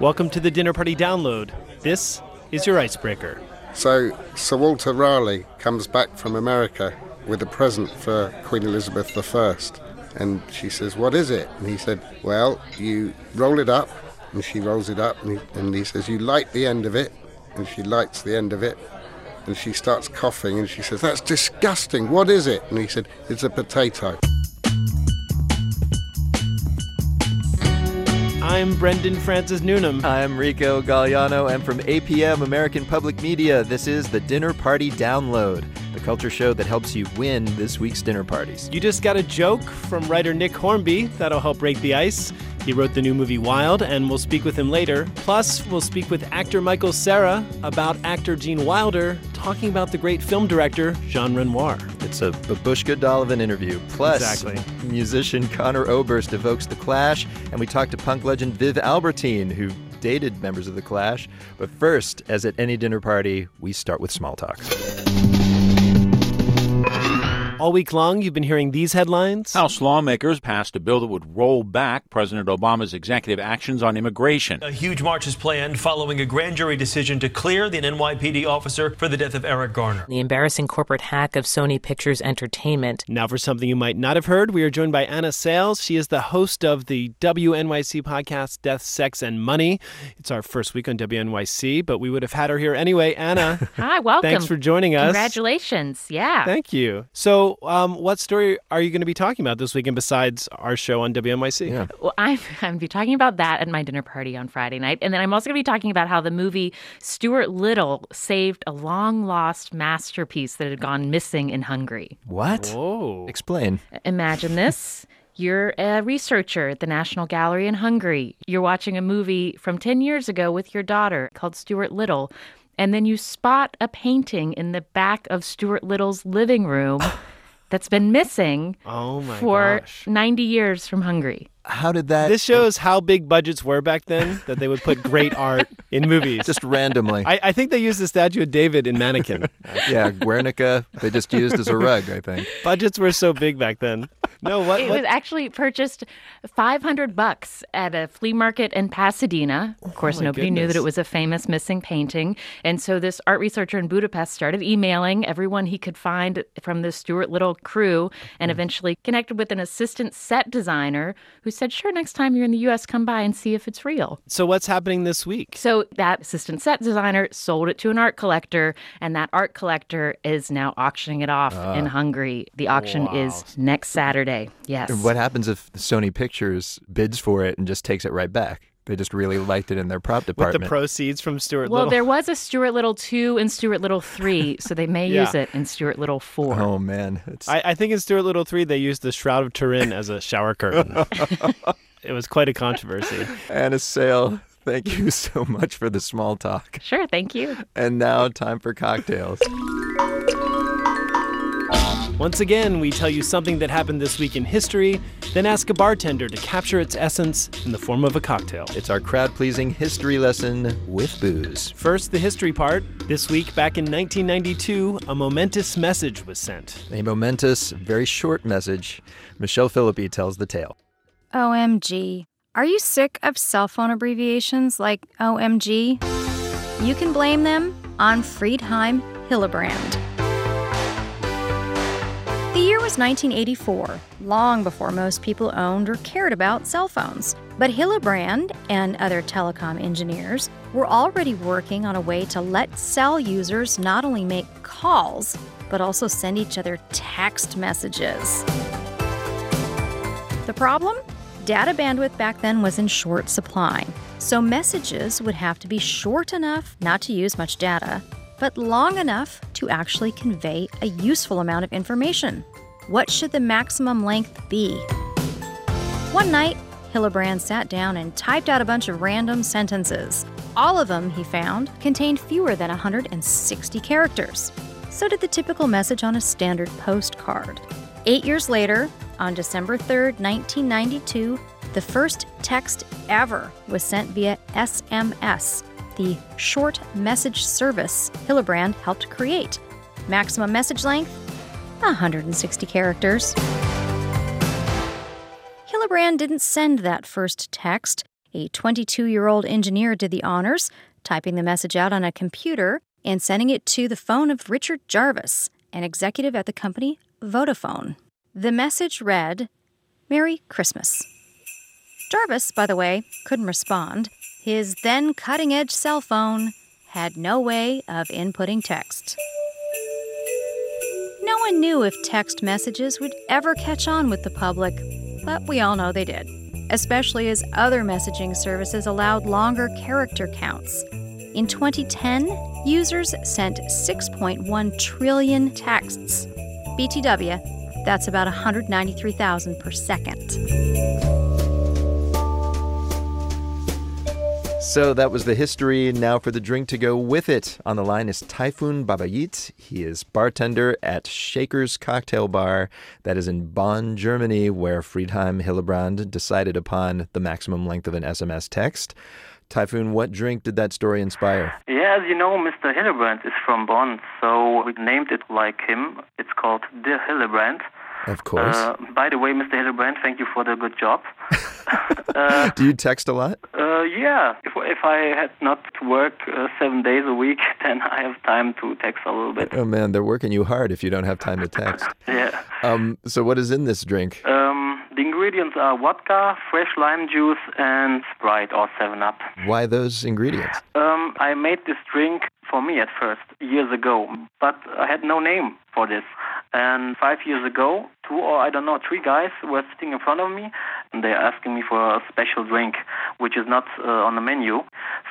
Welcome to the Dinner Party Download. This is your icebreaker. So, Sir Walter Raleigh comes back from America with a present for Queen Elizabeth I. And she says, What is it? And he said, Well, you roll it up. And she rolls it up. And he, and he says, You light the end of it. And she lights the end of it. And she starts coughing. And she says, That's disgusting. What is it? And he said, It's a potato. I'm Brendan Francis Newnham. I'm Rico Galliano, and from APM American Public Media, this is the Dinner Party Download, the culture show that helps you win this week's dinner parties. You just got a joke from writer Nick Hornby that'll help break the ice. He wrote the new movie Wild, and we'll speak with him later. Plus, we'll speak with actor Michael Cera about actor Gene Wilder talking about the great film director Jean Renoir. It's a babushka doll of an interview. Plus, Exactly. musician Conor Oberst evokes The Clash, and we talk to punk legend Viv Albertine, who dated members of The Clash. But first, as at any dinner party, we start with small talk. Mm-hmm. All week long, you've been hearing these headlines. House lawmakers passed a bill that would roll back President Obama's executive actions on immigration. A huge march is planned following a grand jury decision to clear the NYPD officer for the death of Eric Garner. the embarrassing corporate hack of Sony Pictures Entertainment. Now, for something you might not have heard, we are joined by Anna Sales. She is the host of the WNYC podcast, Death, Sex, and Money. It's our first week on WNYC, but we would have had her here anyway. Anna, Hi, welcome. thanks for joining us. Congratulations. Yeah. Thank you. So, um, what story are you going to be talking about this weekend besides our show on WNYC? Yeah. well, I'm, I'm going to be talking about that at my dinner party on Friday night. And then I'm also going to be talking about how the movie Stuart Little saved a long lost masterpiece that had gone missing in Hungary. What? Whoa. Explain. Imagine this. You're a researcher at the National Gallery in Hungary. You're watching a movie from 10 years ago with your daughter called Stuart Little. And then you spot a painting in the back of Stuart Little's living room that's been missing Oh my for gosh. 90 years from Hungary. How did that This shows how big budgets were back then that they would put great art in movies. just randomly? I, I think they used the statue of David in Mannequin. yeah, Guernica, they just used as a rug, I think. Budgets were so big back then. No, what? It what was actually purchased 500 bucks at a flea market in Pasadena. Of course, Oh my nobody knew that it was a famous missing painting. And so this art researcher in Budapest started emailing everyone he could find from the Stuart Little crew and Hmm. eventually connected with an assistant set designer who said, Sure, next time you're in the US, come by and see if it's real. so what's happening this week? So that assistant set designer sold it to an art collector, and that art collector is now auctioning it off Ah. in Hungary. The auction is next Saturday. Yes. What happens if Sony Pictures bids for it and just takes it right back? They just really liked it in their prop department. With department. the proceeds from Stuart Well, Little. there was a Stuart Little 2 and Stuart Little 3, so they may Yeah. use it in Stuart Little 4. oh man, it's I, I think in Stuart Little 3, they used the Shroud of Turin as a shower curtain. it was quite a controversy. Anna Sale. Thank you so much for the small talk. Sure, thank you. And now, time for cocktails. Once again, we tell you something that happened this week in history, then ask a bartender to capture its essence in the form of a cocktail. It's our crowd pleasing history lesson with booze. First, the history part. This week, back in 1992, a momentous message was sent. A momentous, very short message. Michelle Philippi tells the tale. OMG. Are you sick of cell phone abbreviations like OMG? You can blame them on Friedhelm Hillebrand. The year was 1984, long before most people owned or cared about cell phones. But Hillebrand and other telecom engineers were already working on a way to let cell users not only make calls, but also send each other text messages. The problem? Data bandwidth back then was in short supply, so messages would have to be short enough not to use much data, but long enough to actually convey a useful amount of information. What should the maximum length be? One night, Hillebrand sat down and typed out a bunch of random sentences. All of them, he found, contained fewer than 160 characters. So did the typical message on a standard postcard. Eight years later, on December 3, 1992, the first text ever was sent via SMS, the short message service Hillebrand helped create. Maximum message length 160 characters. Hillebrand didn't send that first text. A 22 year old engineer did the honors, typing the message out on a computer and sending it to the phone of Richard Jarvis, an executive at the company Vodafone. The message read, Merry Christmas. Jarvis, by the way, couldn't respond. His then cutting edge cell phone had no way of inputting text. No one knew if text messages would ever catch on with the public, but we all know they did, especially as other messaging services allowed longer character counts. In 2010, users sent 6.1 trillion texts. BTW, that's about 193,000 per second. So that was the history. Now for the drink to go with it. On the line is Typhoon Babayit. He is bartender at Shaker's Cocktail Bar, that is in Bonn, Germany, where Friedhelm Hillebrand decided upon the maximum length of an SMS text. Typhoon, what drink did that story inspire? Yeah, as you know, Mr. Hillebrand is from Bonn, so we named it like him. It's called Der Hillebrand. Of course. Uh, by the way, Mr. Hillebrand, thank you for the good job. uh, Do you text a lot? Uh, yeah. If, if I had not to work uh, seven days a week, then I have time to text a little bit. Oh man, they're working you hard if you don't have time to text. yeah. Um. So what is in this drink? Um. The ingredients are vodka, fresh lime juice, and Sprite or Seven Up. Why those ingredients? Um. I made this drink for me at first years ago, but I had no name for this. And five years ago, two or I don't know, three guys were sitting in front of me and they're asking me for a special drink, which is not uh, on the menu.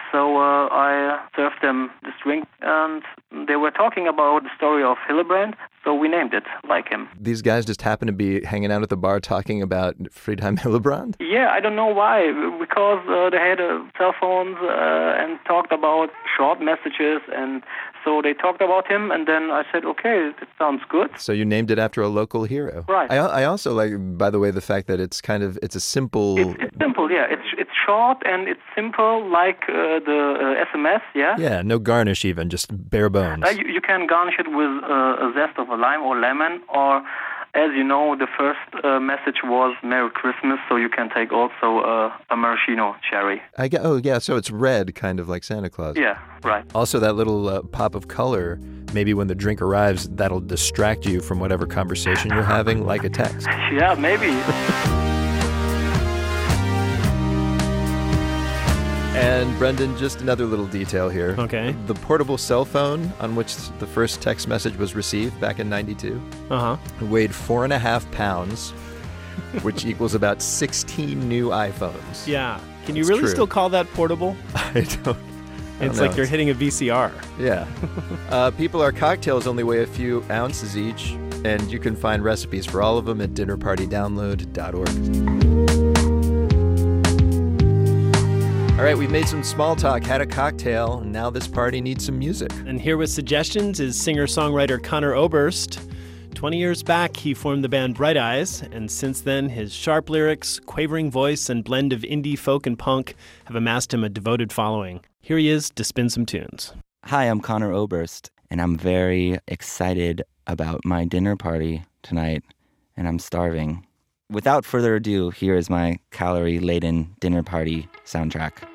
So uh, I served them this drink and they were talking about the story of Hillebrand, so we named it like him. These guys just happened to be hanging out at the bar talking about Friedhelm Hillebrand? Yeah, I don't know why. Because uh, they had uh, cell phones uh, and talked about short messages and so they talked about him, and then I said, okay, it sounds good. So you named it after a local hero, right? I, I also like, by the way, the fact that it's kind of it's a simple. It's, it's simple, yeah. It's it's short and it's simple, like uh, the uh, SMS, yeah. Yeah, no garnish even, just bare bones. Uh, you, you, can garnish it with uh, a zest of lime or lemon or as you know, the first uh, message was Merry Christmas, so you can take also uh, a maraschino cherry. I get, oh, yeah, so it's red, kind of like Santa Claus. Yeah, right. Also, that little uh, pop of color, maybe when the drink arrives, that'll distract you from whatever conversation you're having, like a text. yeah, maybe. And Brendan, just another little detail here. Okay. The portable cell phone on which the first text message was received back in 92 uh-huh. weighed four and a half pounds, which equals about 16 new iPhones. Yeah. Can you That's really true. still call that portable? I don't. I It's don't like you're hitting a VCR. Yeah. uh, people, our cocktails only weigh a few ounces each, and you can find recipes for all of them at dinnerpartydownload.org. All right, we've made some small talk, had a cocktail, and now this party needs some music. And here with suggestions is singer songwriter Conor Oberst. 20 years back, he formed the band Bright Eyes, and since then, his sharp lyrics, quavering voice, and blend of indie folk and punk have amassed him a devoted following. Here he is to spin some tunes. Hi, I'm Conor Oberst, and I'm very excited about my dinner party tonight, and I'm starving. Without further ado, here is my calorie laden dinner party soundtrack.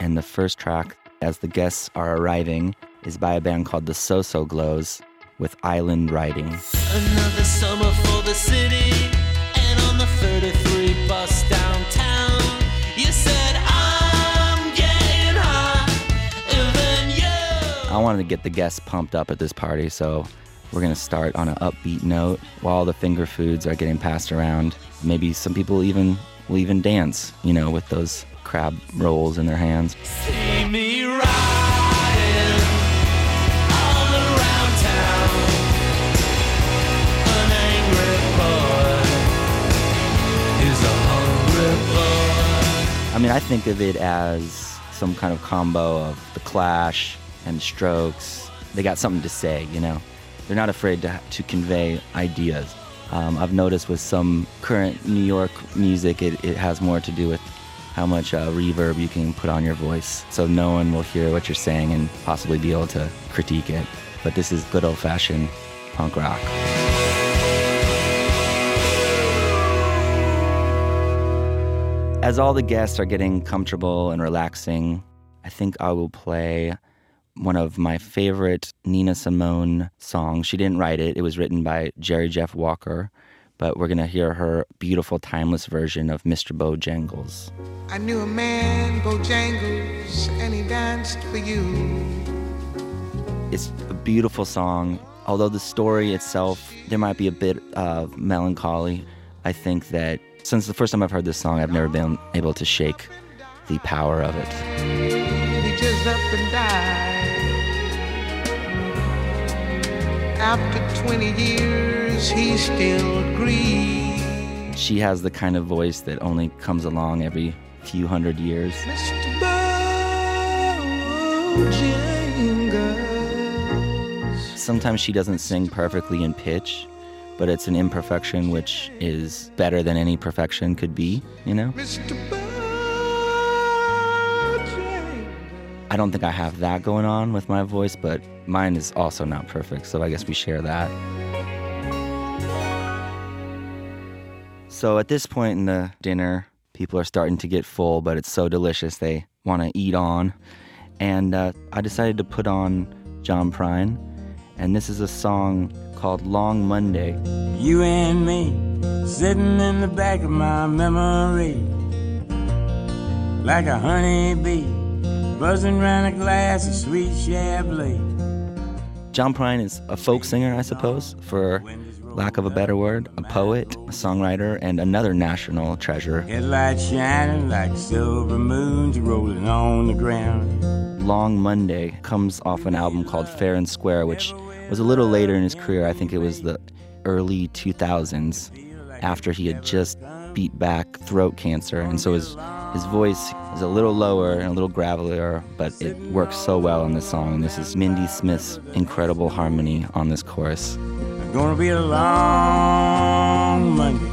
And the first track, as the guests are arriving, is by a band called the So So Glos with Island Riding. Another summer for the city, and on the 33 bus downtown, you said I'm getting you. I wanted to get the guests pumped up at this party, so we're gonna start on an upbeat note while the finger foods are getting passed around. Maybe some people even will even dance, you know, with those crab rolls in their hands. See me riding all around town. An angry boy is a hungry boy. I mean, I think of it as some kind of combo of the Clash and Strokes. They got something to say, you know. They're not afraid to to convey ideas. Um, I've noticed with some current New York music, it, it has more to do with how much uh, reverb you can put on your voice, so no one will hear what you're saying and possibly be able to critique it. But this is good old-fashioned punk rock. As all the guests are getting comfortable and relaxing, I think I will play one of my favorite Nina Simone songs. She didn't write it, it was written by Jerry Jeff Walker, but we're going to hear her beautiful, timeless version of Mr. Bojangles. I knew a man, Bojangles, and he danced for you. It's a beautiful song. Although the story itself, there might be a bit of melancholy. I think that since the first time I've heard this song, I've never been able to shake the power of it. After 20 years, he still grieves. She has the kind of voice that only comes along every few hundred years. Mr. Bojangles. Sometimes she doesn't sing perfectly in pitch, but it's an imperfection which is better than any perfection could be, you know? Mr. I don't think I have that going on with my voice, but mine is also not perfect, so I guess we share that. So at this point in the dinner, people are starting to get full, but it's so delicious they want to eat on. And uh, I decided to put on John Prine, and this is a song called Long Monday. You and me sitting in the back of my memory like a honeybee buzzing around a glass of sweet Chablis. John Prine is a folk singer, I suppose, for lack of a better word, a poet, a songwriter, and another national treasure. Headlights shining like silver moons rolling on the ground. Long Monday comes off an album called Fair and Square, which was a little later in his career. I think it was the early 2000s after he had just beat back throat cancer. And so his, his voice is a little lower and a little gravelier, but it works so well in this song. This is Mindy Smith's incredible harmony on this chorus. Gonna be a long Monday,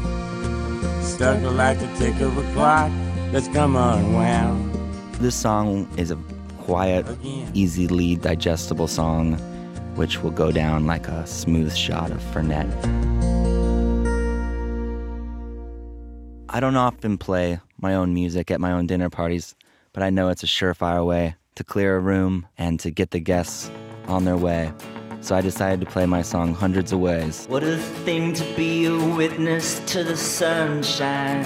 stuck like the tick of a clock that's come unwound. This song is a quiet, easily digestible song, which will go down like a smooth shot of Fernet. I don't often play my own music at my own dinner parties, but I know it's a surefire way to clear a room and to get the guests on their way. So I decided to play my song Hundreds of Ways. What a thing to be a witness to the sunshine.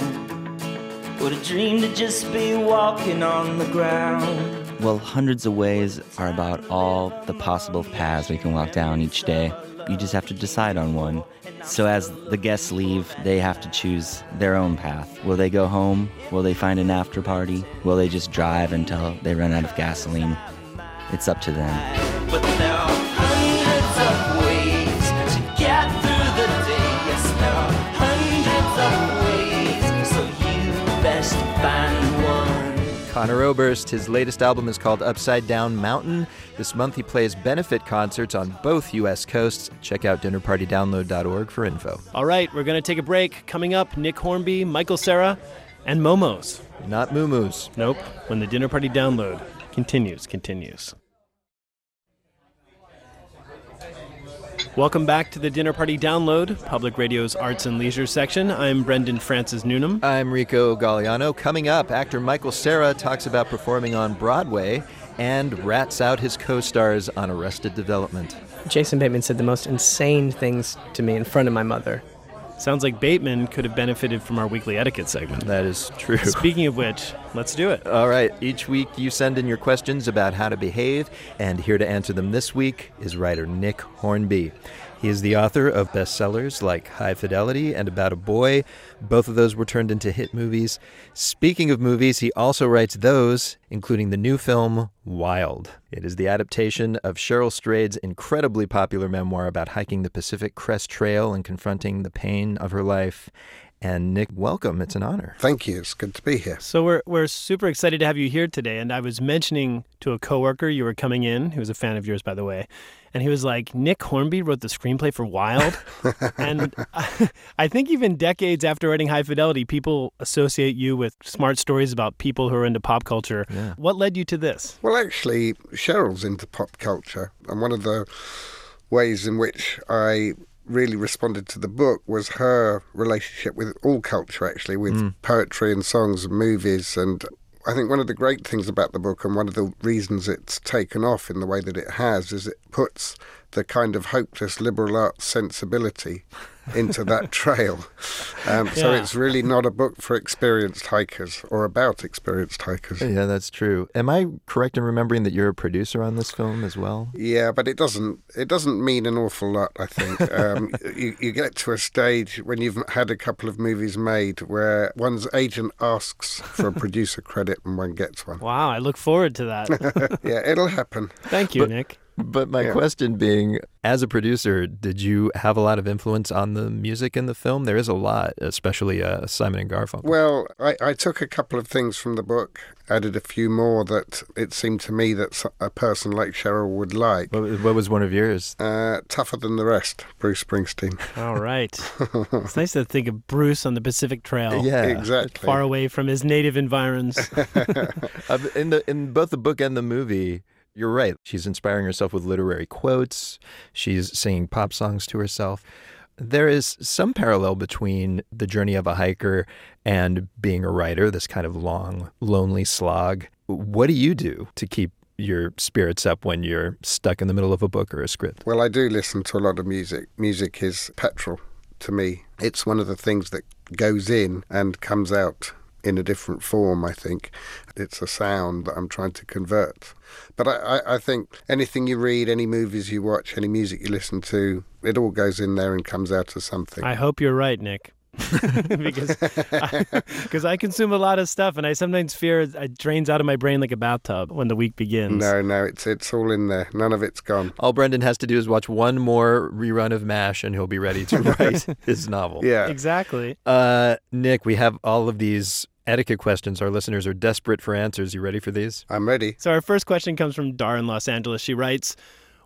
What a dream to just be walking on the ground. Well, Hundreds of Ways are about all the possible paths we can walk down each day. You just have to decide on one. So as the guests leave, they have to choose their own path. Will they go home? Will they find an after party? Will they just drive until they run out of gasoline? It's up to them. Conor Oberst, his latest album is called Upside Down Mountain. This month he plays benefit concerts on both U.S. coasts. Check out dinnerpartydownload.org for info. All right, we're going to take a break. Coming up, Nick Hornby, Michael Cera, and Momos. Not Moo-Moos. Nope. When the Dinner Party Download continues, continues. Welcome back to the Dinner Party Download, Public Radio's Arts and Leisure section. I'm Brendan Francis Newnham. I'm Rico Galliano. Coming up, actor Michael Cera talks about performing on Broadway and rats out his co stars on Arrested Development. Jason Bateman said the most insane things to me in front of my mother. Sounds like Bateman could have benefited from our weekly etiquette segment. That is true. Speaking of which, let's do it. All right. Each week you send in your questions about how to behave, and here to answer them this week is writer Nick Hornby. He is the author of bestsellers like High Fidelity and About a Boy. Both of those were turned into hit movies. Speaking of movies, he also writes those, including the new film Wild. It is the adaptation of Cheryl Strayed's incredibly popular memoir about hiking the Pacific Crest Trail and confronting the pain of her life. And Nick, welcome. It's an honor. Thank you. It's good to be here. So we're we're super excited to have you here today. And I was mentioning to a coworker you were coming in, who was a fan of yours, by the way, and he was like, "Nick Hornby wrote the screenplay for Wild," and I, I think even decades after writing High Fidelity, people associate you with smart stories about people who are into pop culture. Yeah. What led you to this? Well, actually, Cheryl's into pop culture, and one of the ways in which I really responded to the book was her relationship with all culture, actually, with Mm. poetry and songs and movies. And I think one of the great things about the book and one of the reasons it's taken off in the way that it has is it puts the kind of hopeless liberal arts sensibility into that trail. Um, So Yeah. it's really not a book for experienced hikers or about experienced hikers. Yeah, that's true. Am I correct in remembering that you're a producer on this film as well? Yeah, but it doesn't. It doesn't mean an awful lot. I think um, you, you get to a stage when you've had a couple of movies made where one's agent asks for a producer credit and one gets one. Wow, I look forward to that. yeah, it'll happen. Thank you, But- Nick. But my Yeah. question being, as a producer, did you have a lot of influence on the music in the film? There is a lot, especially uh, Simon and Garfunkel. Well, I, I took a couple of things from the book, added a few more that it seemed to me that a person like Cheryl would like. What, what was one of yours? Uh, tougher than the rest, Bruce Springsteen. All right. it's nice to think of Bruce on the Pacific Trail. Yeah. Exactly. Far away from his native environs. Uh, in the in both the book and the movie, you're right. She's inspiring herself with literary quotes. She's singing pop songs to herself. There is some parallel between the journey of a hiker and being a writer, this kind of long, lonely slog. What do you do to keep your spirits up when you're stuck in the middle of a book or a script? Well, I do listen to a lot of music. Music is petrol to me. It's one of the things that goes in and comes out in a different form, I think. It's a sound that I'm trying to convert. But I, I, I think anything you read, any movies you watch, any music you listen to, it all goes in there and comes out as something. I hope you're right, Nick. because I, because I consume a lot of stuff, and I sometimes fear it drains out of my brain like a bathtub when the week begins. No, no, it's it's all in there. None of it's gone. All Brendan has to do is watch one more rerun of MASH and he'll be ready to write his novel. Yeah. Exactly. Uh, Nick, we have all of these etiquette questions. Our listeners are desperate for answers. You ready for these? I'm ready. So our first question comes from Dar in Los Angeles. She writes,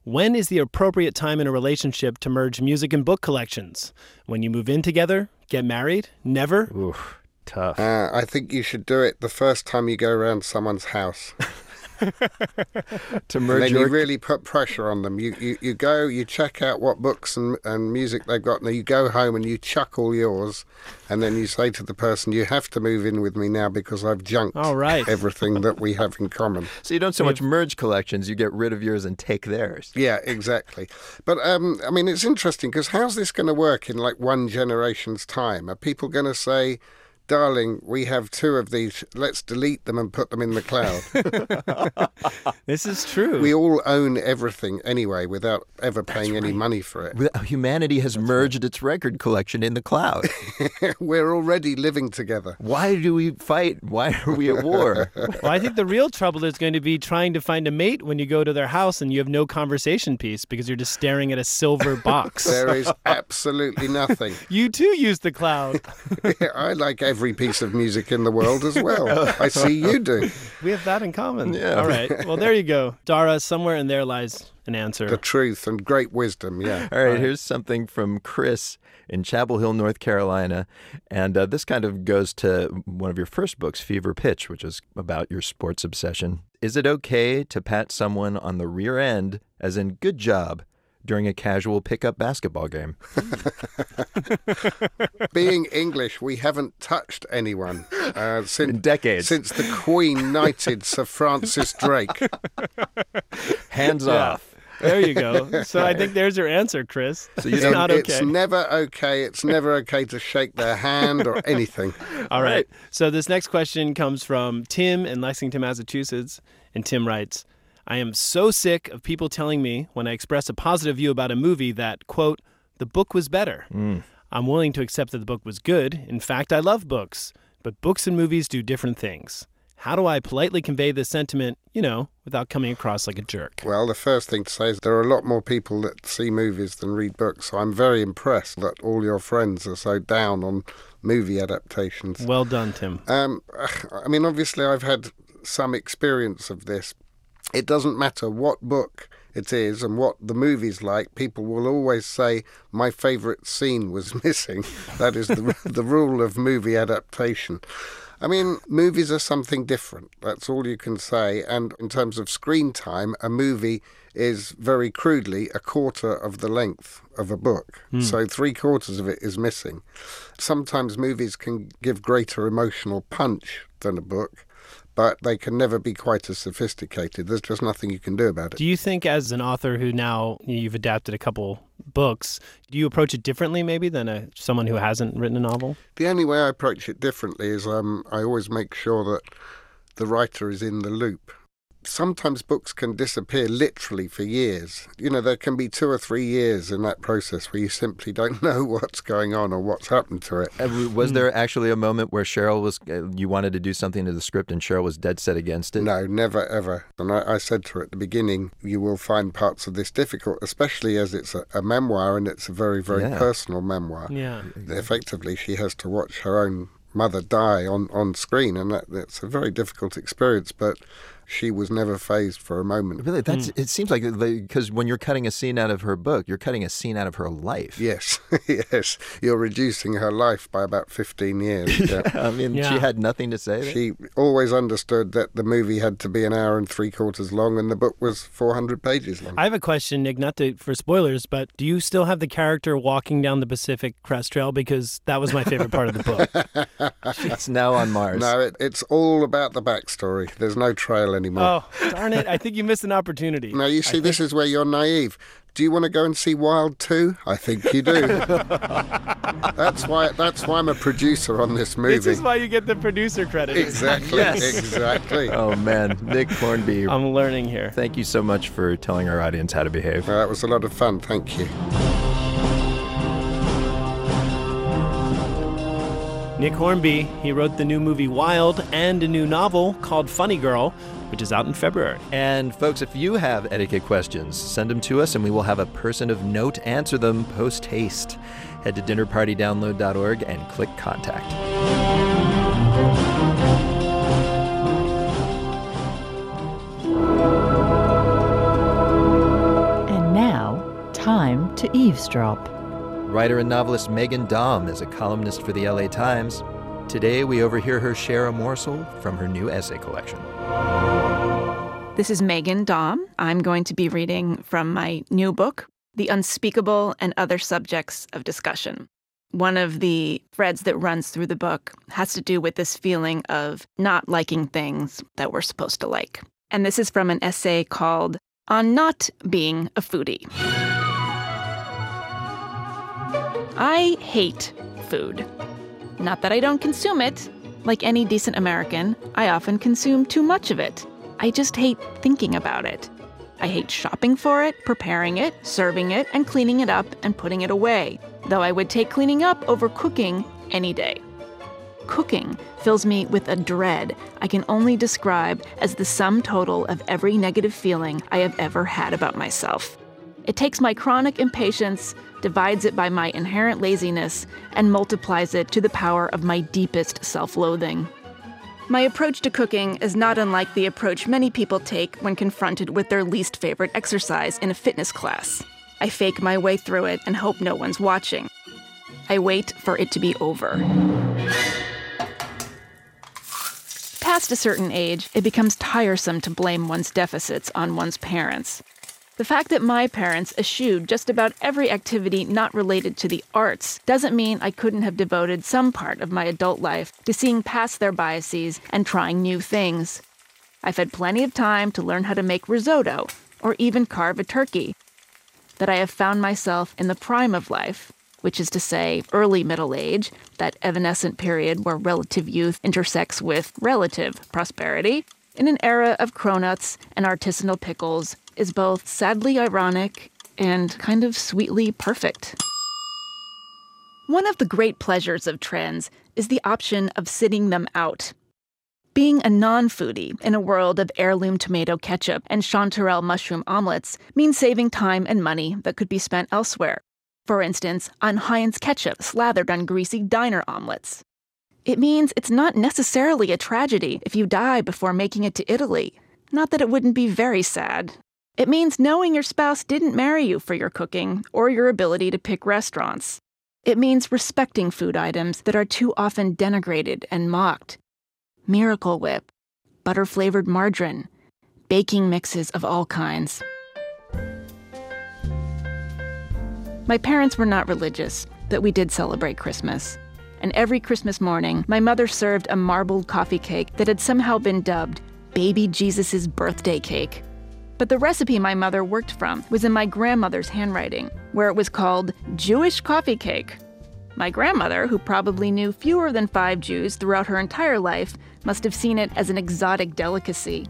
"When is the appropriate time in a relationship to merge music and book collections? When you move in together? Get married? Never?" Ooh, tough. Uh, I think you should do it the first time you go around someone's house. to And then your you really put pressure on them. You, you you go, you check out what books and, and music they've got, and you go home and you chuck all yours, and then you say to the person, "You have to move in with me now because I've junked All right. everything that we have in common." so you don't so much merge collections, you get rid of yours and take theirs. Yeah, exactly. But um, I mean, it's interesting because how's this going to work in like one generation's time? Are people going to say? Darling, we have two of these. Let's delete them and put them in the cloud. This is true. we all own everything anyway without ever paying any money for it. Humanity has merged its record collection in the cloud. We're already living together. Why do we fight? Why are we at war? well, I think the real trouble is going to be trying to find a mate when you go to their house and you have no conversation piece because you're just staring at a silver box. There is absolutely nothing. you too use the cloud. I like every piece of music in the world as well. I see you do. We have that in common. Yeah. All right. Well, there you go. Dara, somewhere in there lies an answer. The truth and great wisdom, yeah. All right, here's something from Chris in Chapel Hill, North Carolina. And uh, this kind of goes to one of your first books, Fever Pitch, which is about your sports obsession. Is it okay to pat someone on the rear end, as in good job, during a casual pickup basketball game? Being English, we haven't touched anyone uh, since In decades. since the Queen knighted Sir Francis Drake. Hands Yeah. off. There you go. So I think there's your answer, Chris. So you it's don't- not okay. It's never okay. It's never okay to shake their hand or anything. All right. So this next question comes from Tim in Lexington, Massachusetts. And Tim writes I am so sick of people telling me when I express a positive view about a movie that, quote, the book was better. I'm willing to accept that the book was good. In fact, I love books. But books and movies do different things. How do I politely convey this sentiment, you know, without coming across like a jerk? Well, the first thing to say is there are a lot more people that see movies than read books. So I'm very impressed that all your friends are so down on movie adaptations. Well done, Tim. Um, I mean, obviously, I've had some experience of this. It doesn't matter what book it is and what the movie's like, people will always say, My favourite scene was missing. that is the, the rule of movie adaptation. I mean, movies are something different. That's all you can say. And in terms of screen time, a movie is very crudely a quarter of the length of a book. Hmm. So three quarters of it is missing. Sometimes movies can give greater emotional punch than a book, but they can never be quite as sophisticated. There's just nothing you can do about it. Do you think, as an author who now you've adapted a couple books, do you approach it differently maybe than a, someone who hasn't written a novel? The only way I approach it differently is um, I always make sure that the writer is in the loop. Sometimes books can disappear literally for years. You know, there can be two or three years in that process where you simply don't know what's going on or what's happened to it. W- Was there actually a moment where Cheryl was, uh, you wanted to do something to the script and Cheryl was dead set against it? No, never ever. And I, I said to her at the beginning, you will find parts of this difficult, especially as it's a, a memoir and it's a very, very Yeah. personal memoir. Yeah. Effectively, she has to watch her own mother die on, on screen, and that, that's a very difficult experience, but she was never phased for a moment. Really, that's. Hmm. It seems like uh, because when you're cutting a scene out of her book, you're cutting a scene out of her life. Yes, yes. You're reducing her life by about 15 years. Yeah. I mean, she had nothing to say. there. She always understood that the movie had to be an hour and three quarters long and the book was 400 pages long. I have a question, Nick, not to, for spoilers, but do you still have the character walking down the Pacific Crest Trail? Because that was my favorite part of the book. it's now on Mars. No, it, it's all about the backstory. There's no trail anymore. Oh, darn it. I think you missed an opportunity. Now, you see, this is where you're naive. Do you want to go and see Wild 2? I think you do. that's why that's why I'm a producer on this movie. This is why you get the producer credit. Exactly, exactly. Oh man, Nick Hornby. I'm learning here. Thank you so much for telling our audience how to behave. Well, that was a lot of fun. Thank you. Nick Hornby, he wrote the new movie Wild and a new novel called Funny Girl, which is out in February. And folks, if you have etiquette questions, send them to us and we will have a person of note answer them post haste. Head to dinnerpartydownload.org and click contact. And now, time to eavesdrop. Writer and novelist Meghan Daum is a columnist for the LA Times. Today we overhear her share a morsel from her new essay collection. This is Meghan Daum. I'm going to be reading from my new book, The Unspeakable and Other Subjects of Discussion. One of the threads that runs through the book has to do with this feeling of not liking things that we're supposed to like. And this is from an essay called On Not Being a Foodie. I hate food. Not that I don't consume it. Like any decent American, I often consume too much of it. I just hate thinking about it. I hate shopping for it, preparing it, serving it, and cleaning it up and putting it away, though I would take cleaning up over cooking any day. Cooking fills me with a dread I can only describe as the sum total of every negative feeling I have ever had about myself. It takes my chronic impatience, divides it by my inherent laziness, and multiplies it to the power of my deepest self loathing. My approach to cooking is not unlike the approach many people take when confronted with their least favorite exercise in a fitness class. I fake my way through it and hope no one's watching. I wait for it to be over. Past a certain age, it becomes tiresome to blame one's deficits on one's parents. The fact that my parents eschewed just about every activity not related to the arts doesn't mean I couldn't have devoted some part of my adult life to seeing past their biases and trying new things. I've had plenty of time to learn how to make risotto or even carve a turkey. That I have found myself in the prime of life, which is to say, early middle age, that evanescent period where relative youth intersects with relative prosperity, in an era of cronuts and artisanal pickles, is both sadly ironic and kind of sweetly perfect. One of the great pleasures of trends is the option of sitting them out. Being a non foodie in a world of heirloom tomato ketchup and chanterelle mushroom omelets means saving time and money that could be spent elsewhere. For instance, on Heinz ketchup slathered on greasy diner omelets. It means it's not necessarily a tragedy if you die before making it to Italy. Not that it wouldn't be very sad. It means knowing your spouse didn't marry you for your cooking or your ability to pick restaurants. It means respecting food items that are too often denigrated and mocked. Miracle Whip, butter flavored margarine, baking mixes of all kinds. My parents were not religious, but we did celebrate Christmas. And every Christmas morning, my mother served a marbled coffee cake that had somehow been dubbed Baby Jesus' birthday cake. But the recipe my mother worked from was in my grandmother's handwriting, where it was called Jewish coffee cake. My grandmother, who probably knew fewer than five Jews throughout her entire life, must have seen it as an exotic delicacy.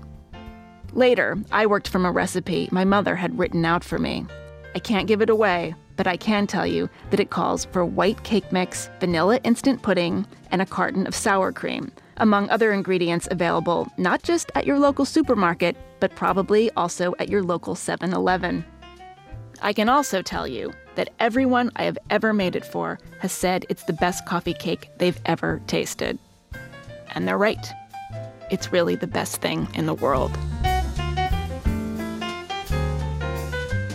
Later, I worked from a recipe my mother had written out for me. I can't give it away, but I can tell you that it calls for white cake mix, vanilla instant pudding, and a carton of sour cream, among other ingredients available not just at your local supermarket, but probably also at your local 7 Eleven. I can also tell you that everyone I have ever made it for has said it's the best coffee cake they've ever tasted. And they're right. It's really the best thing in the world.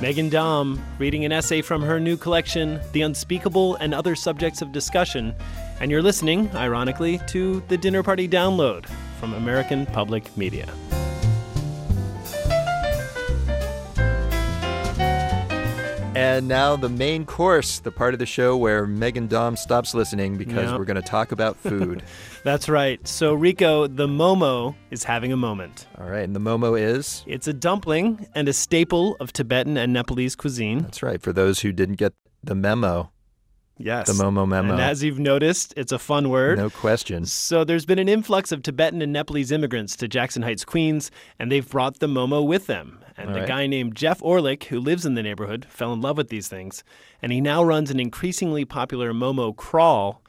Meghan Daum reading an essay from her new collection, The Unspeakable and Other Subjects of Discussion. And you're listening, ironically, to the Dinner Party Download from American Public Media. And now the main course, the part of the show where Meghan Daum stops listening because Yep. we're going to talk about food. That's right. So, Rico, the Momo is having a moment. All right, and the Momo is? It's a dumpling and a staple of Tibetan and Nepalese cuisine. That's right. For those who didn't get the memo, Yes. the Momo memo. And as you've noticed, it's a fun word. No question. So there's been an influx of Tibetan and Nepalese immigrants to Jackson Heights, Queens, and they've brought the Momo with them. And All a right. guy named Jeff Orlick, who lives in the neighborhood, fell in love with these things, and he now runs an increasingly popular Momo crawl.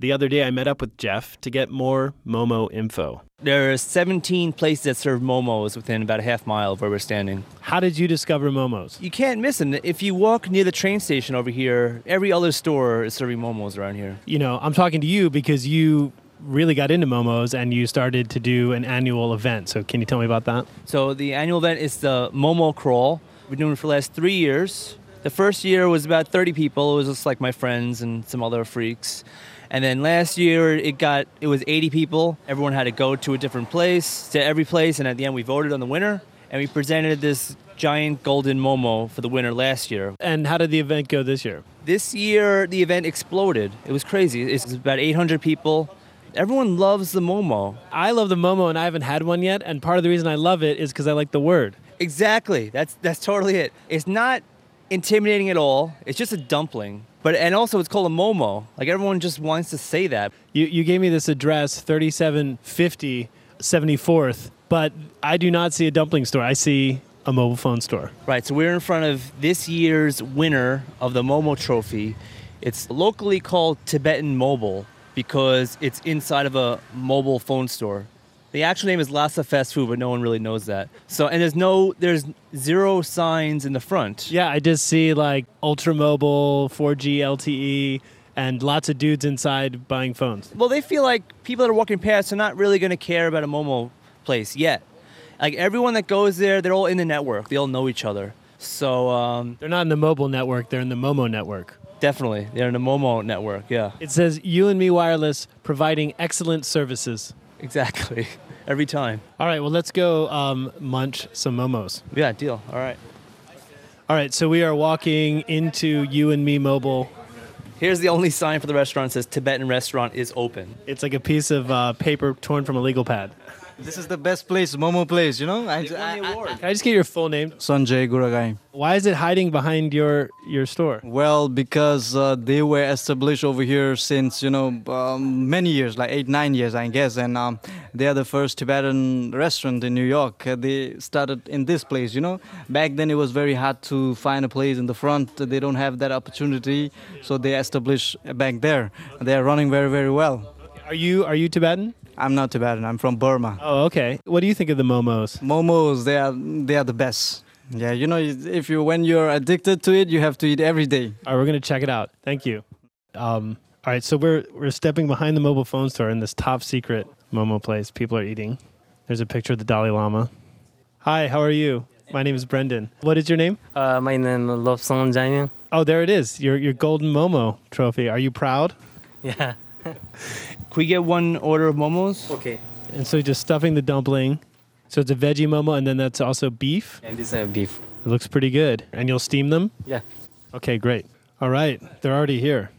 The other day I met up with Jeff to get more Momo info. There are 17 places that serve momos within about a half mile of where we're standing. How did you discover momos? You can't miss them. If you walk near the train station over here, every other store is serving momos around here. You know, I'm talking to you because you really got into Momos and you started to do an annual event. So can you tell me about that? So the annual event is the Momo Crawl. We've been doing it for the last three years. The first year was about 30 people. It was just like my friends and some other freaks. And then last year it got it was 80 people. Everyone had to go to a different place, to every place, and at the end we voted on the winner and we presented this giant golden momo for the winner last year. And how did the event go this year? This year the event exploded. It was crazy. It's about 800 people. Everyone loves the momo. I love the Momo and I haven't had one yet. And part of the reason I love it is because I like the word. Exactly. That's that's totally it. It's not intimidating at all. It's just a dumpling. But and also it's called a momo. Like everyone just wants to say that. You, you gave me this address, 3750 74th, but I do not see a dumpling store. I see a mobile phone store. Right. So we're in front of this year's winner of the Momo Trophy. It's locally called Tibetan Mobile because it's inside of a mobile phone store. The actual name is Lhasa Fast Food, but no one really knows that. So and there's no there's zero signs in the front. Yeah, I just see like ultra mobile, 4G LTE, and lots of dudes inside buying phones. Well, they feel like people that are walking past are not really going to care about a Momo place yet. Like everyone that goes there, they're all in the network. They all know each other. So um, They're not in the mobile network, they're in the Momo network. definitely, they're in the Momo network. Yeah, It says you and me wireless providing excellent services. Exactly. Every time. All right, well, let's go um, munch some momos. Yeah, deal. All right. All right, so we are walking into You and Me Mobile. Here's the only sign for the restaurant that says Tibetan restaurant is open. It's like a piece of uh, paper torn from a legal pad. This is the best place, Momo place, you know? I, I, Can I just get your full name? Sanjay Guragai. Why is it hiding behind your your store? Well, because uh, they were established over here since, you know, um, many years, like eight, nine years, I guess. And um, they are the first Tibetan restaurant in New York. Uh, they started in this place, you know. Back then, it was very hard to find a place in the front. They don't have that opportunity. So they established back there. They are running very, very well. Are you are you Tibetan? I'm not Tibetan. I'm from Burma. Oh, okay. What do you think of the momos? Momos, they are they are the best. Yeah, you know, if you when you're addicted to it, you have to eat every day. All right, we're gonna check it out. Thank you. Um, all right, so we're we're stepping behind the mobile phone store in this top secret momo place. People are eating. There's a picture of the Dalai Lama. Hi, how are you? My name is Brendan. What is your name? Uh, my name is Lobsong Janiang. Oh, there it is. Your your golden momo trophy. Are you proud? Yeah. Can we get one order of momos? Okay. And so just stuffing the dumpling. So it's a veggie momo, and then that's also beef. And this is beef. It looks pretty good. And you'll steam them? Yeah. Okay, great. All right, they're already here.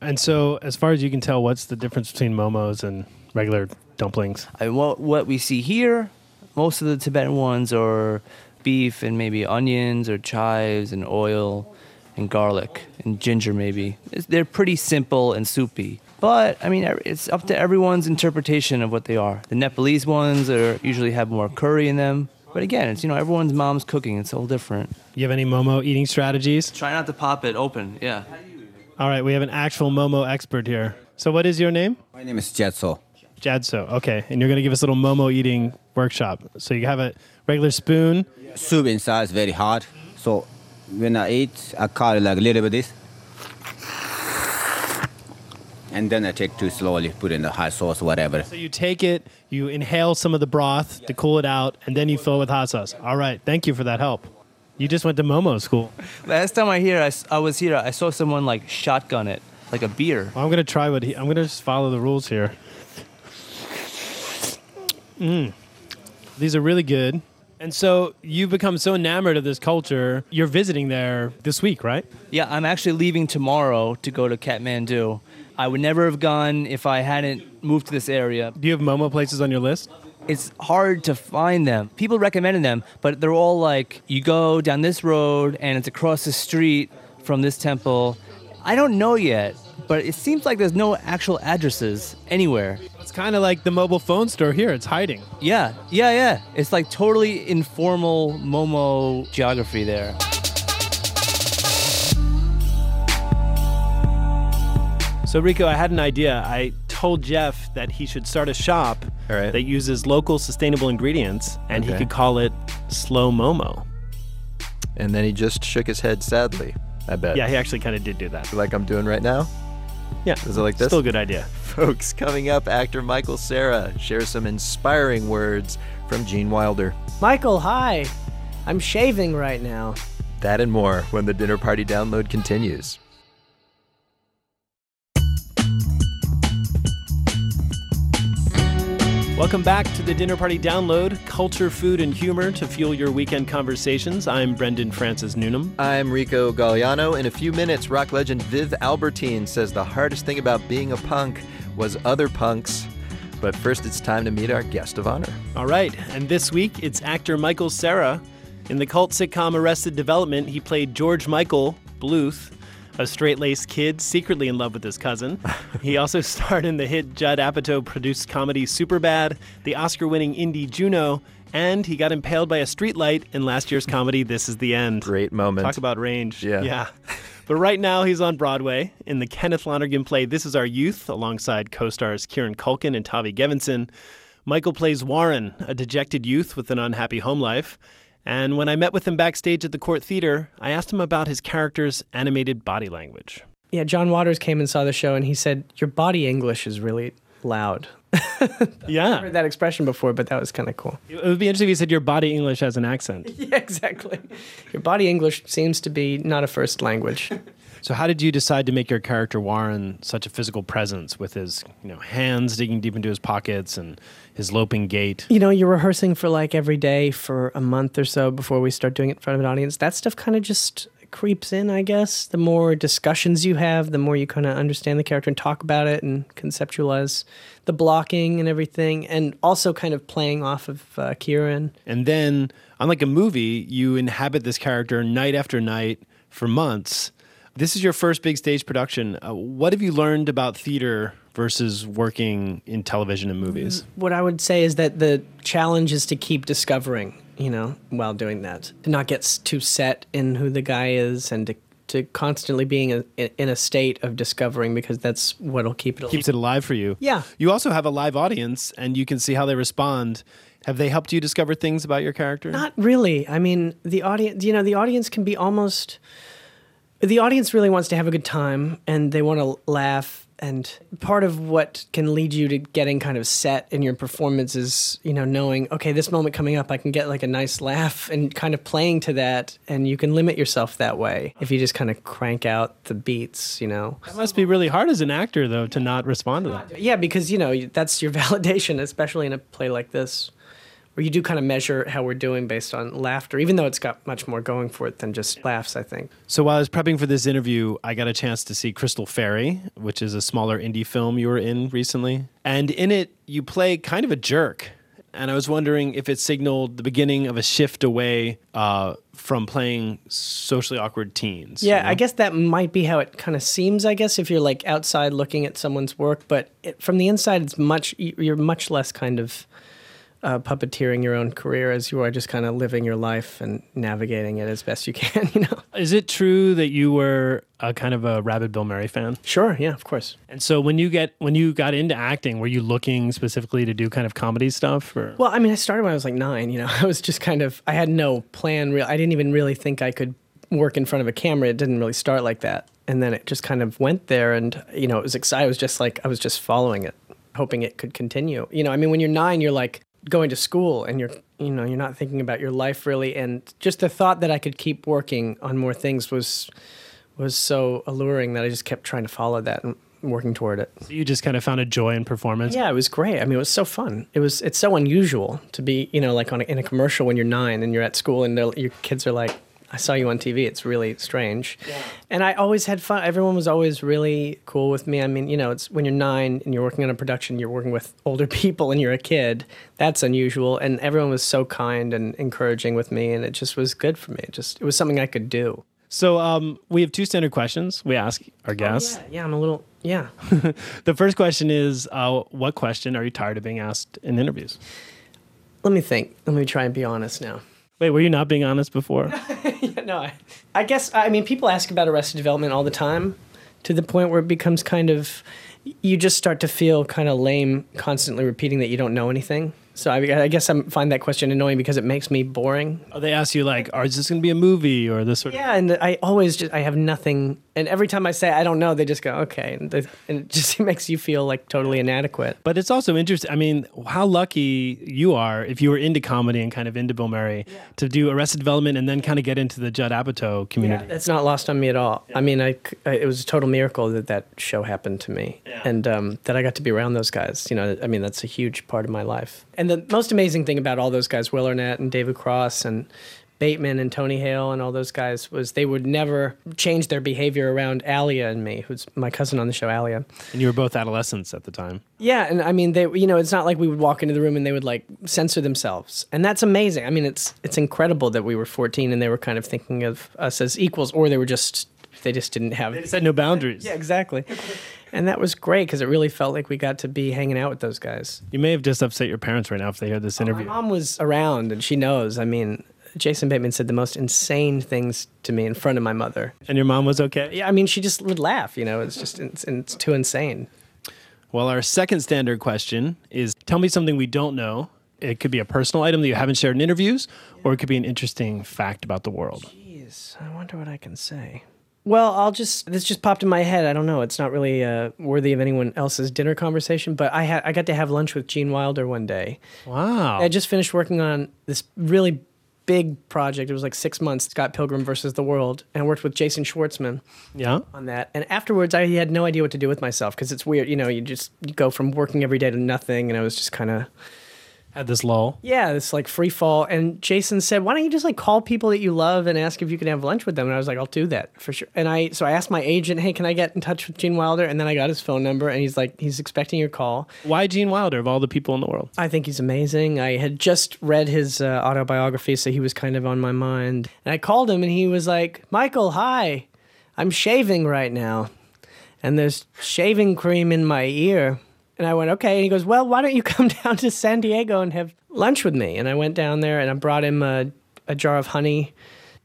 And so, as far as you can tell, what's the difference between momos and regular dumplings? I, what, what we see here, most of the Tibetan ones are beef and maybe onions or chives and oil and garlic and ginger, maybe. It's, they're pretty simple and soupy. But, I mean, it's up to everyone's interpretation of what they are. The Nepalese ones are usually have more curry in them. But again, it's, you know, everyone's mom's cooking. It's all different. You have any momo eating strategies? Try not to pop it open, yeah. All right, we have an actual momo expert here. So, what is your name? My name is Jetso. Jadso. Okay, and you're going to give us a little momo eating workshop. So you have a regular spoon. Soup inside is very hard. So when I eat, I cut it like a little bit this. And then I take too slowly, put in the hot sauce, whatever. So you take it, you inhale some of the broth to cool it out, and then you fill it with hot sauce. All right, thank you for that help. You just went to Momo school. Last time I here, I was here, I saw someone like shotgun it, like a beer. Well, I'm gonna try what he. I'm gonna just follow the rules here. Mm. These are really good. And so you've become so enamored of this culture. You're visiting there this week, right? Yeah, I'm actually leaving tomorrow to go to Kathmandu. I would never have gone if I hadn't moved to this area. Do you have Momo places on your list? It's hard to find them. People recommended them, but they're all like you go down this road and it's across the street from this temple. I don't know yet, but it seems like there's no actual addresses anywhere. It's kind of like the mobile phone store here. It's hiding. Yeah, yeah, yeah. It's like totally informal Momo geography there. So Rico, I had an idea. I told Jeff that he should start a shop that uses local sustainable ingredients, and he could call it Slow Momo. And then he just shook his head sadly, I bet. Yeah, he actually kind of did do that. Like I'm doing right now? Yeah. Is it like this? Still a good idea. Folks, coming up, actor Michael Cera shares some inspiring words from Gene Wilder. Michael, hi. I'm shaving right now. That and more when the dinner party download continues. Welcome back to the Dinner Party Download Culture, Food, and Humor to fuel your weekend conversations. I'm Brendan Francis Newnam. I'm Rico Galliano. In a few minutes, rock legend Viv Albertine says the hardest thing about being a punk was other punks. But first, it's time to meet our guest of honor. All right, and this week it's actor Michael Cera. In the cult sitcom Arrested Development, he played George Michael Bluth, a straight laced kid secretly in love with his cousin. he also starred in the hit Judd Apatow produced comedy Superbad, the Oscar winning indie Juno, and he got impaled by a streetlight in last year's comedy This Is the End. Great moment. Talk about range. Yeah. Yeah. But right now he's on Broadway in the Kenneth Lonergan play This Is Our Youth alongside co-stars Kieran Culkin and Tavi Gevinson. Michael plays Warren, a dejected youth with an unhappy home life. And when I met with him backstage at the Cort Theater, I asked him about his character's animated body language. Yeah, John Waters came and saw the show and he said, Your body English is really loud. Yeah. I've heard that expression before, but that was kind of cool. It would be interesting if you said your body English has an accent. Yeah, exactly. Your body English seems to be not a first language. So how did you decide to make your character Warren such a physical presence with his, you know, hands digging deep into his pockets and his loping gait? You know, you're rehearsing for like every day for a month or so before we start doing it in front of an audience. That stuff kind of just creeps in, I guess. The more discussions you have, the more you kind of understand the character and talk about it and conceptualize the blocking and everything, and also kind of playing off of uh, Kieran. And then, unlike a movie, you inhabit this character night after night for months. This is your first big stage production. Uh, what have you learned about theater versus working in television and movies? What I would say is that the challenge is to keep discovering, you know, while doing that, to not get too set in who the guy is, and to to constantly being a, in a state of discovering because that's what'll keep it. Alive. keeps it alive for you. Yeah. You also have a live audience, and you can see how they respond. Have they helped you discover things about your character? Not really. I mean, the audience, you know, the audience can be almost. The audience really wants to have a good time and they want to laugh And part of what can lead you to getting kind of set in your performance is, you know, knowing, okay, this moment coming up, I can get like a nice laugh and kind of playing to that. And you can limit yourself that way if you just kind of crank out the beats, you know. That must be really hard as an actor, though, to not respond to that. Yeah, because, you know, that's your validation, especially in a play like this, where you do kind of measure how we're doing based on laughter, even though it's got much more going for it than just laughs, I think. So while I was prepping for this interview, I got a chance to see Crystal Fairy, which is a smaller indie film you were in recently. And in it, you play kind of a jerk. And I was wondering if it signaled the beginning of a shift away uh, from playing socially awkward teens. Yeah, I guess that might be how it kind of seems. I guess if you're like outside looking at someone's work, but it, from the inside, it's much you're much less kind of uh, puppeteering your own career as you are just kind of living your life and navigating it as best you can. You know. Is it true that you were a kind of a rabid Bill Murray fan? Sure. Yeah. Of course. And so when you get when you got into acting, were you looking specifically to do kind of comedy stuff? Or Well, I mean, I started when I was like nine. You know, I was just kind of I had no plan. Real, I didn't even really think I could work in front of a camera. It didn't really start like that, and then it just kind of went there. And you know, it was exciting. I was just like I was just following it, hoping it could continue. You know, I mean, when you're nine, you're like going to school and you're you know you're not thinking about your life really. And just the thought that i could keep working on more things was was so alluring that i just kept trying to follow that and working toward it. So you just kind of found a joy in performance? yeah it was great. I mean it was so fun. It was it's so unusual to be you know like on a, in a commercial when you're nine and you're at school and your kids are like i saw you on tv it's really strange. And i always had fun. Everyone was always really cool with me. I mean you know it's when you're nine and you're working on a production you're working with older people and you're a kid that's unusual. And everyone was so kind and encouraging with me and it just was good for me. It just it was something i could do. So um, we have two standard questions we ask our guests. yeah, yeah i'm a little yeah. The first question is, uh, what question are you tired of being asked in interviews? let me think. Let me try and be honest now Wait, were you not being honest before? yeah, no, I, I guess I mean people ask about Arrested Development all the time, to the point where it becomes kind of you just start to feel kind of lame constantly repeating that you don't know anything. So I, I guess I find that question annoying because it makes me boring. Oh, they ask you like, "Are is this going to be a movie or this sort of?" Yeah, and I always just I have nothing, and every time I say I don't know, they just go okay, and, they, and it just makes you feel like totally inadequate. But it's also interesting. I mean, how lucky you are if you were into comedy and kind of into Bill Murray to do Arrested Development and then kind of get into the Judd Apatow community. That's not lost on me at all. I mean, I, c- I- it was a total miracle that that show happened to me, and um, that I got to be around those guys. You know, I mean, that's a huge part of my life. And the most amazing thing about all those guys, Will Arnett and David Cross and Bateman and Tony Hale and all those guys, was they would never change their behavior around Alia and me, who's my cousin on the show, Alia. And you were both adolescents at the time. Yeah, and I mean, they, you know, it's not like we would walk into the room and they would like censor themselves, and that's amazing. I mean, it's it's incredible that we were 14 and they were kind of thinking of us as equals, or they were just they just didn't have. They just had no boundaries. Yeah, exactly. And that was great because it really felt like we got to be hanging out with those guys. You may have just upset your parents right now if they heard this oh, interview. My mom was around and she knows. I mean, Jason Bateman said the most insane things to me in front of my mother. And your mom was okay? Yeah, I mean, she just would laugh. You know, it's just it's, it's too insane. Well, our second standard question is tell me something we don't know. It could be a personal item that you haven't shared in interviews, or it could be an interesting fact about the world. Jeez, I wonder what I can say. Well, I'll just this just popped in my head. I don't know. It's not really uh, worthy of anyone else's dinner conversation, but I had I got to have lunch with Gene Wilder one day. Wow. I just finished working on this really big project. It was like six months, Scott Pilgrim versus the World, and I worked with Jason Schwartzman Yeah. on that. And afterwards, I had no idea what to do with myself because it's weird. You know, you just you go from working every day to nothing, and I was just kind of Had this lull. yeah, this like free fall. And Jason said, "Why don't you just like call people that you love and ask if you can have lunch with them?" And I was like, "I'll do that for sure." And I so I asked my agent, "Hey, can I get in touch with Gene Wilder?" And then I got his phone number, and he's like, "He's expecting your call." Why Gene Wilder of all the people in the world? I think he's amazing. I had just read his uh, autobiography, so he was kind of on my mind. And I called him, and he was like, "Michael, hi, I'm shaving right now, and there's shaving cream in my ear." And I went, "Okay." And he goes, "Well, why don't you come down to San Diego and have lunch with me?" And I went down there, and I brought him a, a jar of honey.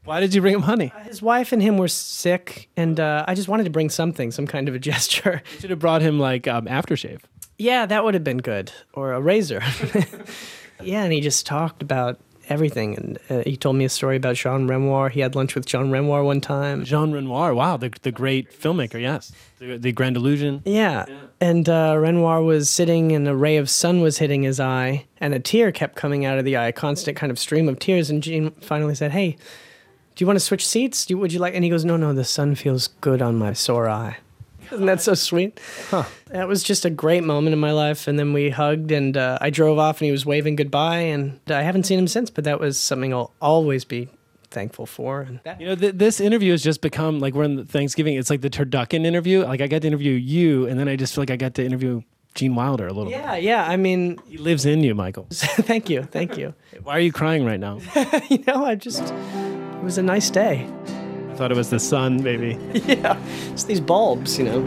Why did you bring him honey? His wife and him were sick, and uh, I just wanted to bring something, some kind of a gesture. You should have brought him like um, aftershave. Yeah, that would have been good. Or a razor. yeah, and he just talked about everything. And uh, he told me a story about Jean Renoir. He had lunch with Jean Renoir one time. Jean Renoir, wow, the, the great filmmaker, yes. The, the Grand Illusion. Yeah. And uh, Renoir was sitting, and a ray of sun was hitting his eye, and a tear kept coming out of the eye, a constant kind of stream of tears. And Jean finally said, Hey, do you want to switch seats? You, would you like? And he goes, No, no, the sun feels good on my sore eye. Isn't that so sweet? Huh. That was just a great moment in my life. And then we hugged, and uh, I drove off, and he was waving goodbye. And I haven't seen him since, but that was something I'll always be thankful for. And You know, th- this interview has just become like we're in Thanksgiving. It's like the turducken interview. Like I got to interview you, and then I just feel like I got to interview Gene Wilder a little yeah, yeah. I mean, He lives in you, Michael. thank you, thank you. Why are you crying right now? you know, I just it was a nice day. I thought it was the sun, maybe. yeah, it's these bulbs, you know.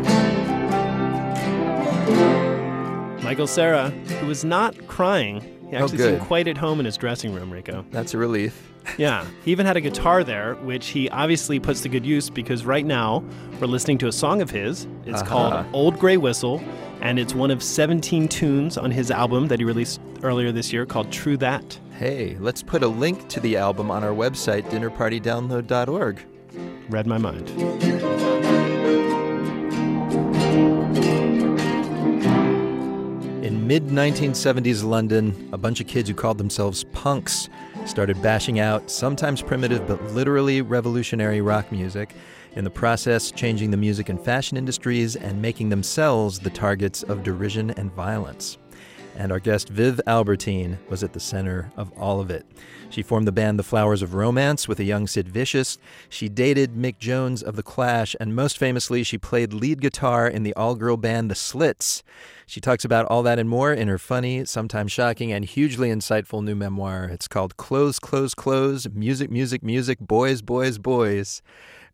Michael Cera, who was not crying. He Oh, actually good. seemed quite at home in his dressing room, Rico. That's a relief. Yeah. He even had a guitar there, which he obviously puts to good use because right now we're listening to a song of his. It's Aha. called Old Gray Whistle, and it's one of 17 tunes on his album that he released earlier this year called True That. Hey, let's put a link to the album on our website, dinnerpartydownload.org. Read my mind. In mid 1970s London, a bunch of kids who called themselves punks started bashing out sometimes primitive but literally revolutionary rock music, in the process, changing the music and fashion industries and making themselves the targets of derision and violence. And our guest Viv Albertine was at the center of all of it. She formed the band The Flowers of Romance with a young Sid Vicious. She dated Mick Jones of The Clash, and most famously, she played lead guitar in the all girl band The Slits. She talks about all that and more in her funny, sometimes shocking, and hugely insightful new memoir. It's called Clothes, Clothes, Clothes Music, Music, Music, Boys, Boys, Boys.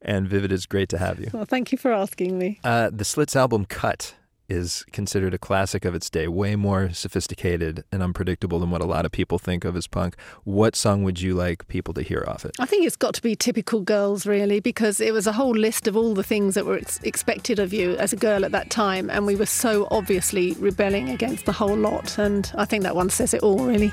And Viv, it is great to have you. Well, thank you for asking me. Uh, the Slits album Cut is considered a classic of its day, way more sophisticated and unpredictable than what a lot of people think of as punk. What song would you like people to hear off it? I think it's got to be typical girls, really, because it was a whole list of all the things that were ex- expected of you as a girl at that time, and we were so obviously rebelling against the whole lot. And I think that one says it all, really.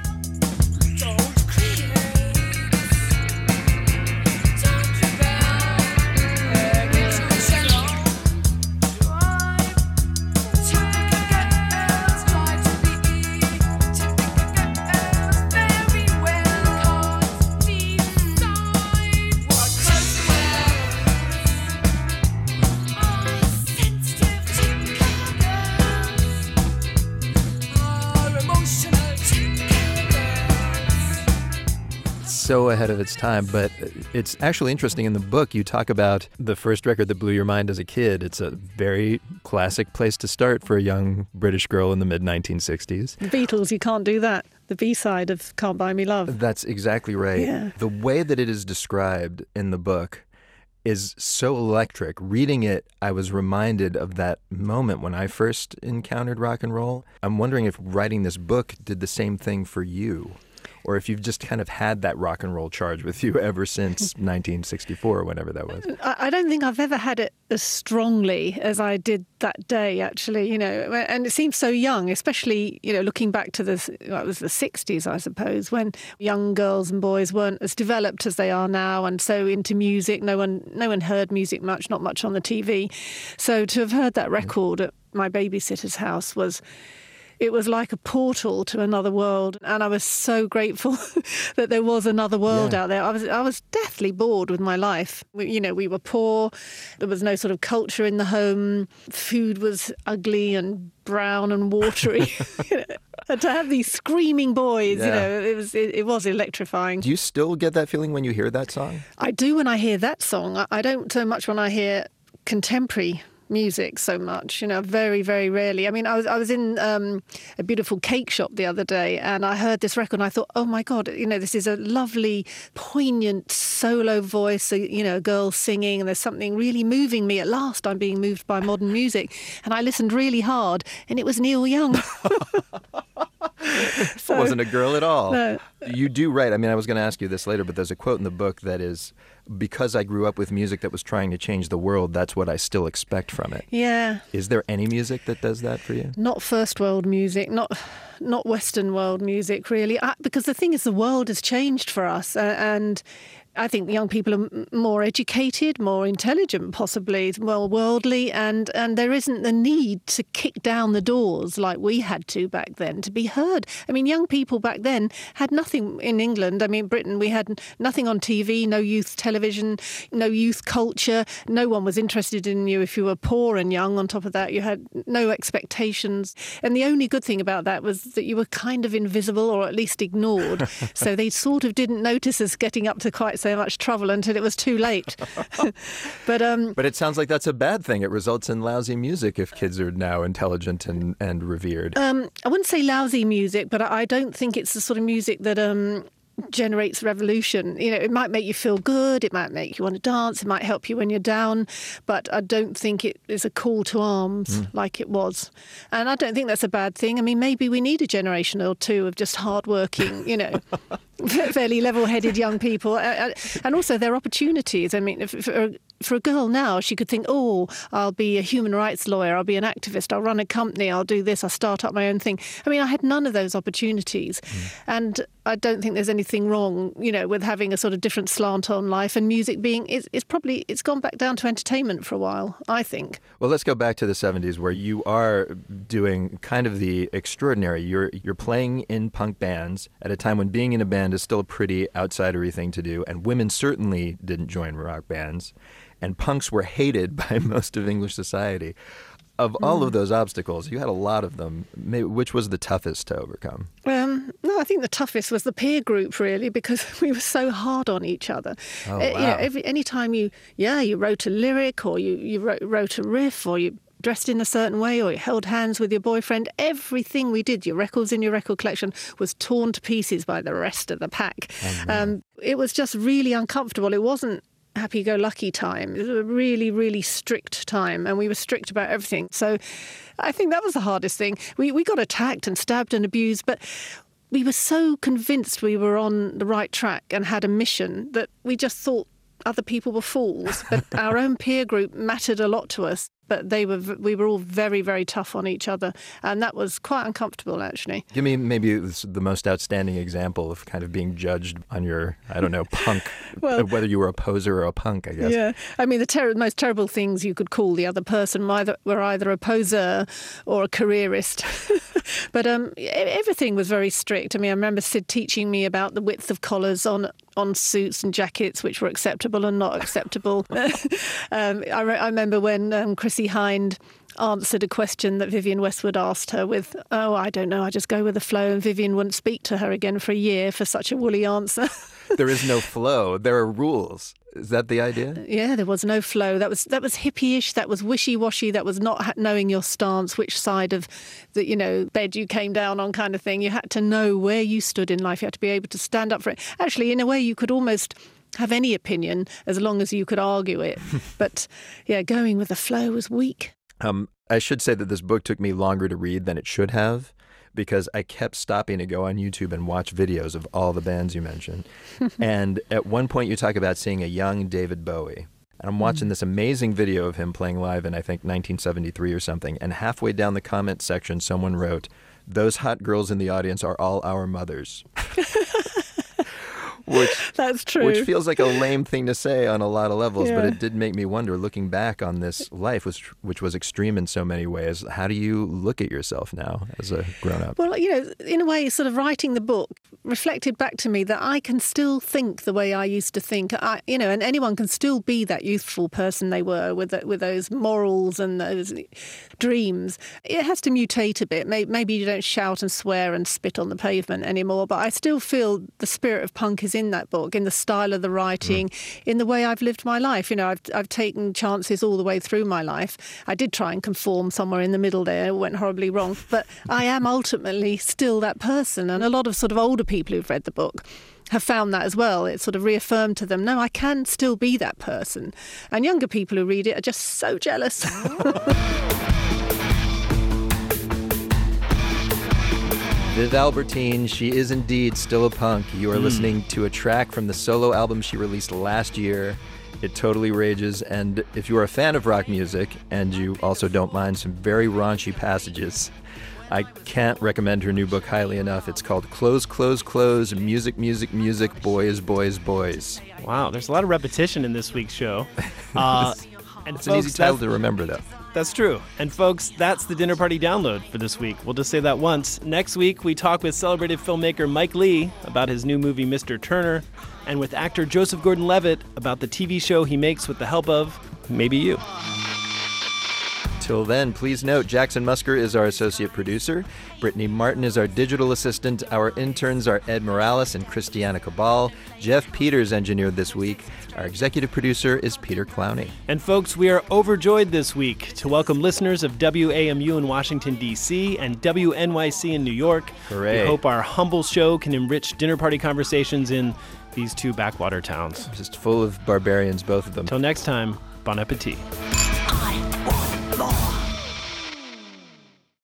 So ahead of its time, but it's actually interesting. In the book, you talk about the first record that blew your mind as a kid. It's a very classic place to start for a young British girl in the mid 1960s. The Beatles, you can't do that. The B side of Can't Buy Me Love. That's exactly right. Yeah. The way that it is described in the book is so electric. Reading it, I was reminded of that moment when I first encountered rock and roll. I'm wondering if writing this book did the same thing for you. Or if you've just kind of had that rock and roll charge with you ever since 1964 or whenever that was. I don't think I've ever had it as strongly as I did that day, actually, you know, and it seems so young, especially, you know, looking back to the, well, it was the 60s, I suppose, when young girls and boys weren't as developed as they are now and so into music. No one, no one heard music much, not much on the TV. So to have heard that mm-hmm. record at my babysitter's house was it was like a portal to another world and I was so grateful that there was another world Yeah. out there. I was I was deathly bored with my life. We, you know, we were poor. There was no sort of culture in the home. Food was ugly and brown and watery. And to have these screaming boys, you know, it was it, it was electrifying. Do you still get that feeling when you hear that song? I do when I hear that song. I- I don't so much when I hear contemporary music so much you know very very rarely. I mean i was i was in um, a beautiful cake shop the other day and i heard this record and i thought oh my god you know this is a lovely poignant solo voice you know a girl singing and there's something really moving me. At last i'm being moved by modern music. And i listened really hard and it was neil young it wasn't a girl at all. No. You do right. I mean, I was going to ask you this later, but there's a quote in the book that is because I grew up with music that was trying to change the world, that's what I still expect from it. yeah Is there any music that does that for you? not first world music not not Western world music, really. I, because the thing is, the world has changed for us, uh, and I think young people are more educated, more intelligent, possibly more worldly, and and there isn't the need to kick down the doors like we had to back then to be heard. I mean, young people back then had nothing in England. I mean, Britain, we had nothing on TV, no youth television, no youth culture. No one was interested in you if you were poor and young. On top of that, you had no expectations, and the only good thing about that was that you were kind of invisible or at least ignored. so they sort of didn't notice us getting up to quite so much trouble until it was too late. but um, But it sounds like that's a bad thing. It results in lousy music if kids are now intelligent and, and revered. Um, I wouldn't say lousy music, but I I don't think it's the sort of music that um, generates revolution. You know, it might make you feel good, it might make you want to dance, it might help you when you're down, but I don't think it is a call to arms Mm. like it was. And I don't think that's a bad thing. I mean, maybe we need a generation or two of just hardworking, you know. fairly level-headed young people, and also their opportunities. I mean, for, for a girl now, she could think, "Oh, I'll be a human rights lawyer. I'll be an activist. I'll run a company. I'll do this. I'll start up my own thing." I mean, I had none of those opportunities, mm. and I don't think there's anything wrong, you know, with having a sort of different slant on life. And music being, it's, it's probably it's gone back down to entertainment for a while. I think. Well, let's go back to the 70s where you are doing kind of the extraordinary. You're you're playing in punk bands at a time when being in a band is still a pretty outsidery thing to do and women certainly didn't join rock bands and punks were hated by most of English society. Of all of Mm. those obstacles, you had a lot of them. Maybe, which was the toughest to overcome? Um, no, I think the toughest was the peer group, really, because we were so hard on each other. Oh, Uh, You know, wow. every any time you, yeah, you wrote a lyric or you you wrote, wrote a riff or you dressed in a certain way or you held hands with your boyfriend, everything we did, your records in your record collection, was torn to pieces by the rest of the pack. um, it was just really uncomfortable. It wasn't happy-go-lucky time. It was a really, really strict time, and we were strict about everything. So, I think that was the hardest thing. We we got attacked and stabbed and abused, but we were so convinced we were on the right track and had a mission that we just thought other people were fools. But our own peer group mattered a lot to us. But they were we were all very very tough on each other, and that was quite uncomfortable actually. Give me maybe the most outstanding example of kind of being judged on your, I don't know, punk, Well- whether you were a poser or a punk, I guess. Yeah, I mean the ter- most terrible things you could call the other person were either, were either a poser or a careerist. but um, everything was very strict. I mean, I remember Sid teaching me about the width of collars on on suits and jackets, which were acceptable and not acceptable. um, I, re- I remember when um, Chrissie Hynde answered a question that Vivienne Westwood asked her with, "Oh, I don't know, I just go with the flow," and Vivienne wouldn't speak to her again for a year for such a woolly answer. there is no flow. There are rules. Is that the idea? Yeah, there was no flow. That was that was hippie-ish. That was wishy-washy. That was not knowing your stance, which side of the you know bed you came down on, kind of thing. You had to know where you stood in life. You had to be able to stand up for it. Actually, in a way, you could almost have any opinion as long as you could argue it. but yeah, going with the flow was weak. Um, I should say that this book took me longer to read than it should have because I kept stopping to go on YouTube and watch videos of all the bands you mentioned. and at one point, you talk about seeing a young David Bowie. And I'm watching mm. this amazing video of him playing live in, I think, 1973 or something. And halfway down the comment section, someone wrote, Those hot girls in the audience are all our mothers. which That's true. Which feels like a lame thing to say on a lot of levels, but it did make me wonder, looking back on this life, which which was extreme in so many ways. How do you look at yourself now as a grown up? Well, you know, in a way, sort of writing the book reflected back to me that I can still think the way I used to think. I, you know, and anyone can still be that youthful person they were with the, with those morals and those dreams. It has to mutate a bit. Maybe you don't shout and swear and spit on the pavement anymore, but I still feel the spirit of punk is in that book, in the style of the writing, mm. in the way I've lived my life. You know, I've I've taken chances all the way through my life. I did try and conform somewhere in the middle there. It went horribly wrong, but I am ultimately still that person. And a lot of sort of older people who've read the book have found that as well. It sort of reaffirmed to them, no, I can still be that person. And younger people who read it are just so jealous. Oh. Viv Albertine, she is indeed still a punk. You are Mm. listening to a track from the solo album she released last year. It totally rages, and if you are a fan of rock music and you also don't mind some very raunchy passages, I can't recommend her new book highly enough. It's called Clothes, Clothes, Clothes Music, Music, Music, Boys, Boys, Boys. Wow, there's a lot of repetition in this week's show. Uh, and It's an easy title to remember, though. That's true. And folks, that's the dinner party download for this week. We'll just say that once. Next week, we talk with celebrated filmmaker Mike Leigh about his new movie, Mr. Turner, and with actor Joseph Gordon Levitt about the TV show he makes with the help of maybe you. Till then, please note Jackson Musker is our associate producer. Brittany Martin is our digital assistant. Our interns are Ed Morales and Christiana Cabal. Jeff Peters engineered this week. Our executive producer is Peter Clowney. And folks, we are overjoyed this week to welcome listeners of WAMU in Washington, D.C. and WNYC in New York. Hooray. We hope our humble show can enrich dinner party conversations in these two backwater towns. Just full of barbarians, both of them. Till next time, bon appetit more.